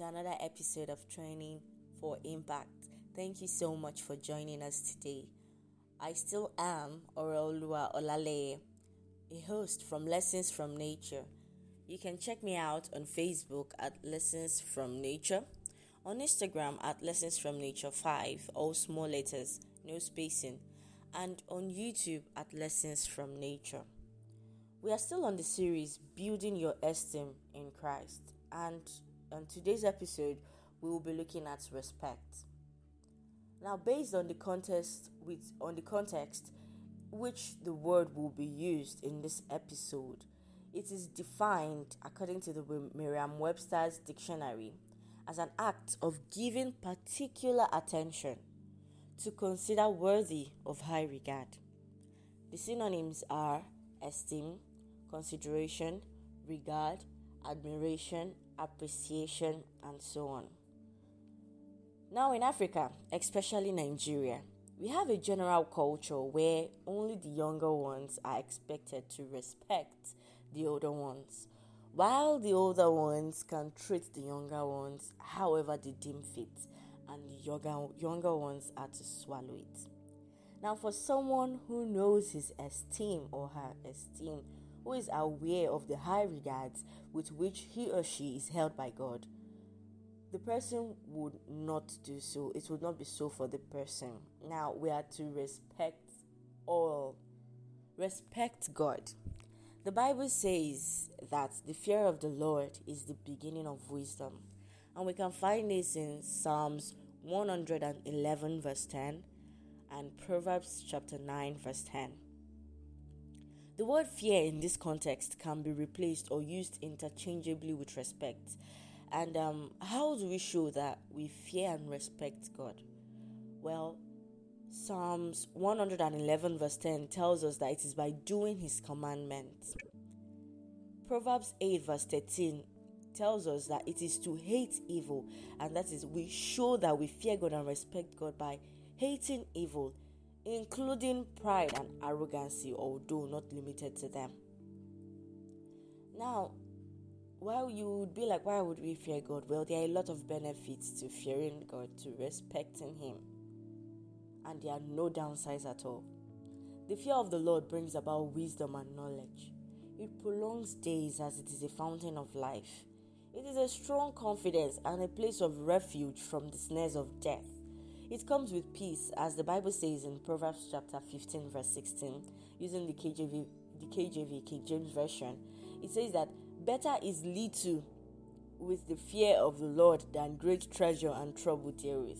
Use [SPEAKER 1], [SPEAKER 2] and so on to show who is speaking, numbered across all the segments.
[SPEAKER 1] to another episode of Training for Impact. Thank you so much for joining us today. I still am Oreolua Olale, a host from Lessons from Nature. You can check me out on Facebook at Lessons from Nature, on Instagram at Lessons from Nature 5, all small letters, no spacing, and on YouTube at Lessons from Nature. We are still on the series Building Your Esteem in Christ, and on today's episode, we will be looking at respect. Now, based on the context with on the context which the word will be used in this episode, it is defined according to the Merriam-Webster's dictionary as an act of giving particular attention to consider worthy of high regard. The synonyms are esteem, consideration, regard, admiration, appreciation, and so on. Now, in Africa, especially Nigeria, we have a general culture where only the younger ones are expected to respect the older ones, while the older ones can treat the younger ones however they deem fit, and the younger, younger ones are to swallow it. Now, for someone who knows his esteem or her esteem, who is aware of the high regards with which he or she is held by God, the person would not do so. It would not be so for the person. Now, we are to respect all. Respect God. The Bible says that the fear of the Lord is the beginning of wisdom. And we can find this in Psalms 111, verse 10, and Proverbs chapter 9, verse 10. The word fear in this context can be replaced or used interchangeably with respect. And um, how do we show that we fear and respect God? Well, Psalms 111, verse 10 tells us that it is by doing His commandments. Proverbs 8, verse 13 tells us that it is to hate evil, and that is, we show that we fear God and respect God by hating evil including pride and arrogancy, although not limited to them. Now, while you would be like, why would we fear God? Well, there are a lot of benefits to fearing God, to respecting Him, and there are no downsides at all. The fear of the Lord brings about wisdom and knowledge. It prolongs days as it is a fountain of life. It is a strong confidence and a place of refuge from the snares of death. It comes with peace, as the Bible says in Proverbs chapter 15, verse 16, using the KJV, the KJV, King James Version. It says that better is little with the fear of the Lord than great treasure and trouble therewith.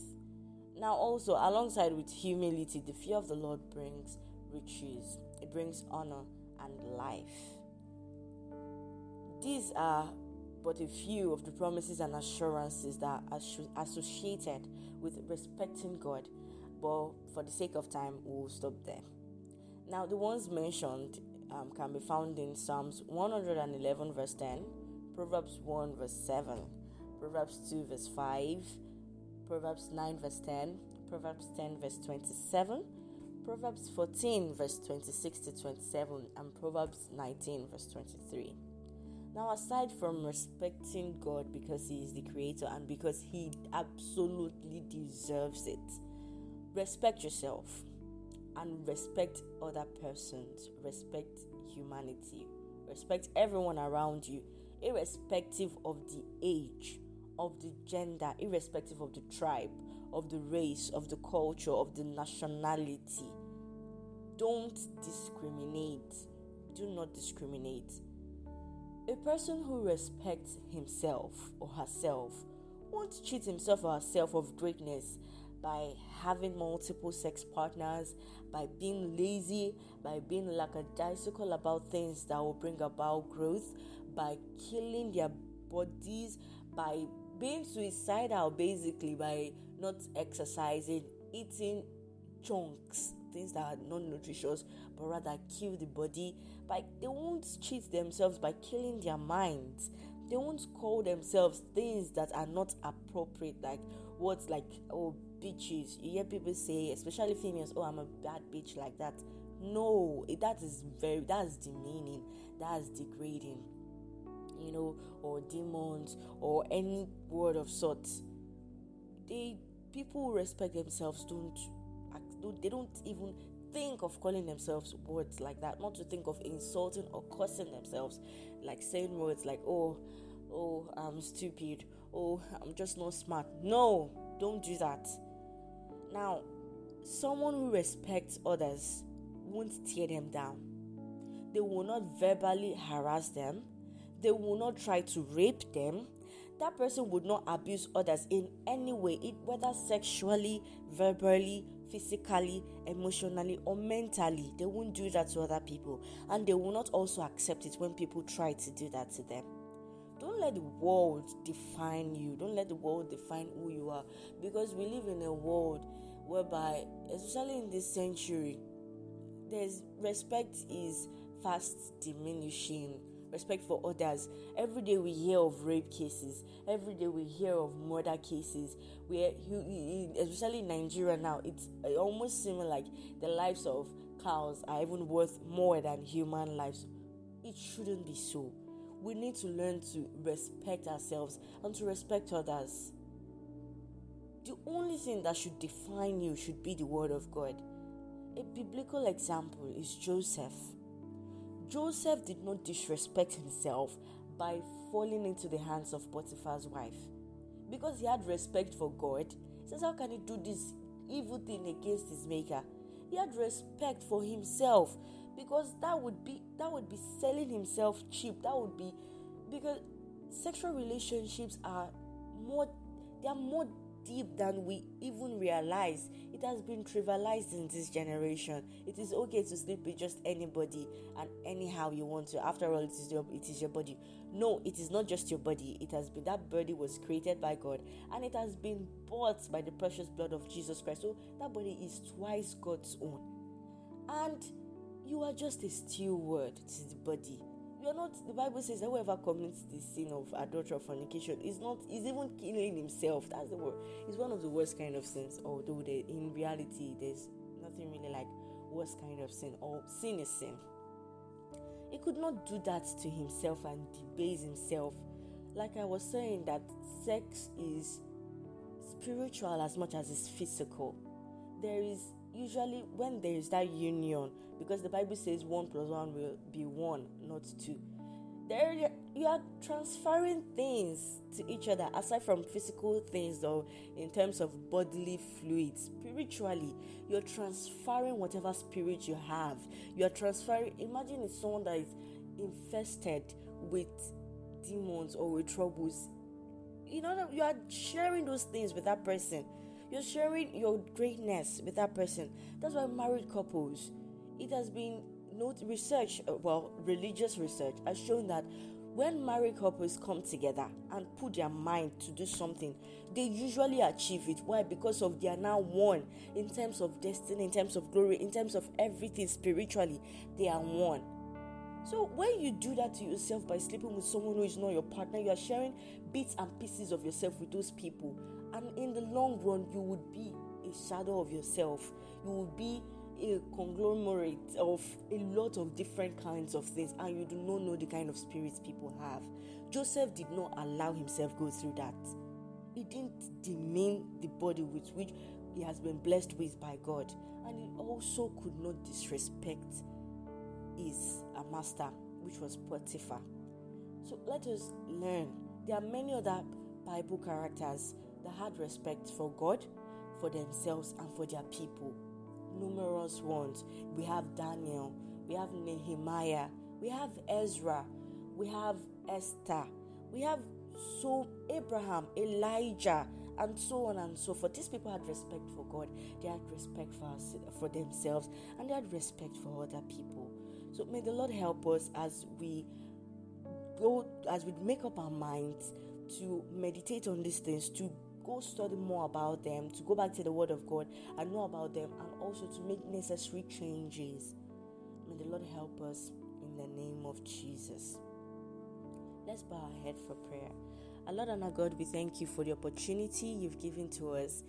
[SPEAKER 1] Now, also, alongside with humility, the fear of the Lord brings riches, it brings honor and life. These are but a few of the promises and assurances that are associated with respecting God. But for the sake of time, we'll stop there. Now, the ones mentioned um, can be found in Psalms 111, verse 10, Proverbs 1, verse 7, Proverbs 2, verse 5, Proverbs 9, verse 10, Proverbs 10, verse 27, Proverbs 14, verse 26 to 27, and Proverbs 19, verse 23. Now, aside from respecting God because He is the Creator and because He absolutely deserves it, respect yourself and respect other persons, respect humanity, respect everyone around you, irrespective of the age, of the gender, irrespective of the tribe, of the race, of the culture, of the nationality. Don't discriminate. Do not discriminate a person who respects himself or herself won't cheat himself or herself of greatness by having multiple sex partners, by being lazy, by being lackadaisical about things that will bring about growth, by killing their bodies, by being suicidal basically, by not exercising, eating chunks, things that are non nutritious, but rather kill the body. By they won't cheat themselves by killing their minds. They won't call themselves things that are not appropriate, like words like oh bitches. You hear people say, especially females, oh I'm a bad bitch like that. No, that is very that's demeaning, that's degrading. you know, or demons or any word of sorts. They people who respect themselves don't, don't they don't even think of calling themselves words like that, not to think of insulting or cursing themselves, like saying words like, oh, oh, I'm stupid, oh, I'm just not smart. No, don't do that. Now, someone who respects others won't tear them down. They will not verbally harass them. They will not try to rape them. That person would not abuse others in any way, whether sexually, verbally, physically, emotionally, or mentally. They won't do that to other people. And they will not also accept it when people try to do that to them. Don't let the world define you. Don't let the world define who you are. Because we live in a world whereby, especially in this century, there's respect is fast diminishing respect for others. Every day we hear of rape cases. Every day we hear of murder cases. Where, especially in Nigeria now, it's uh, almost seeming like the lives of cows are even worth more than human lives. It shouldn't be so. We need to learn to respect ourselves and to respect others. The only thing that should define you should be the Word of God. A biblical example is Joseph. Joseph did not disrespect himself by falling into the hands of Potiphar's wife. Because he had respect for God, he says, How can he do this evil thing against his maker? He had respect for himself because that would be that would be selling himself cheap. That would be because sexual relationships are more they are more deep than we even realize. It has been trivialized in this generation. It is okay to sleep with just anybody and anyhow you want to. After all, it is your it is your body. No, it is not just your body. It has been that body was created by God and it has been bought by the precious blood of Jesus Christ. So that body is twice God's own. And you are just a steward to the body you are not the bible says that whoever commits the sin of adultery or fornication is not is even killing himself. That's the word. It's one of the worst kind of sins although in reality there's nothing really like worst kind of sin or sin is sin. He could not do that to himself and debase himself. Like i was saying that sex is spiritual as much as it's physical. There is usually when there is that union because the bible says one plus one will be one not two. There you are transferring things to each other aside from physical things or in terms of bodily fluids spiritually you're transferring whatever spirit you have. You are transferring imagine it's someone that is infested with demons or with troubles. You know you are sharing those things with that person you're sharing your greatness with that person. That's why married couples, it has been note research, uh, well, religious research has shown that when married couples come together and put their mind to do something, they usually achieve it. Why? Because of they are now one in terms of destiny, in terms of glory, in terms of everything spiritually. They are one. So when you do that to yourself by sleeping with someone who is not your partner, you are sharing bits and pieces of yourself with those people and in the long run you would be a shadow of yourself. You would be a conglomerate of a lot of different kinds of things and you do not know the kind of spirits people have. Joseph did not allow himself go through that. He didn't demean the body with which he has been blessed with by god. And he also could not disrespect his uh, master which was potiphar. So let us learn. There are many other bible characters that had respect for God, for themselves, and for their people. Numerous ones. We have Daniel, we have Nehemiah, we have Ezra, we have Esther, we have so Abraham, Elijah, and so on and so forth. These people had respect for God, they had respect for us, for themselves, and they had respect for other people. So may the Lord help us as we go, as we make up our minds to meditate on these things, to go study more about them, to go back to the Word of God and know about them, and also to make necessary changes. May the Lord help us in the name of Jesus. Let's bow our head for prayer. Our Lord and our God, we thank you for the opportunity you've given to us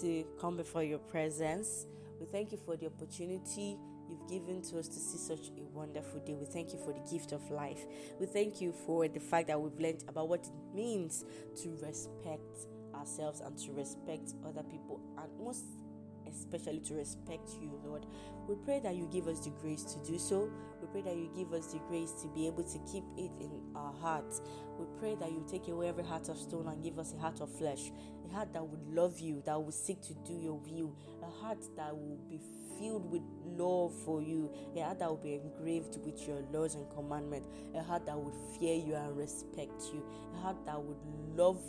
[SPEAKER 1] to come before your presence. We thank you for the opportunity you've given to us to see such a wonderful day. We thank you for the gift of life. We thank you for the fact that we've learned about what it means to respect ourselves and to respect other people, and most especially to respect you, Lord. We pray that you give us the grace to do so. We pray that you give us the grace to be able to keep it in our hearts. We pray that you take away every heart of stone and give us a heart of flesh, a heart that would love you, that would seek to do your will, a heart that will be filled with love for you, a heart that will be engraved with your laws and commandments, a heart that would fear you and respect you, a heart that would love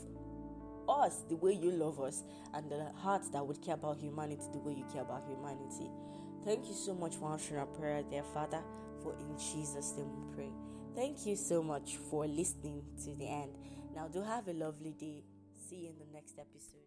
[SPEAKER 1] us the way you love us and the heart that would care about humanity the way you care about humanity. Thank you so much for answering our prayer, dear Father, for in Jesus' name we pray. Thank you so much for listening to the end. Now, do have a lovely day. See you in the next episode.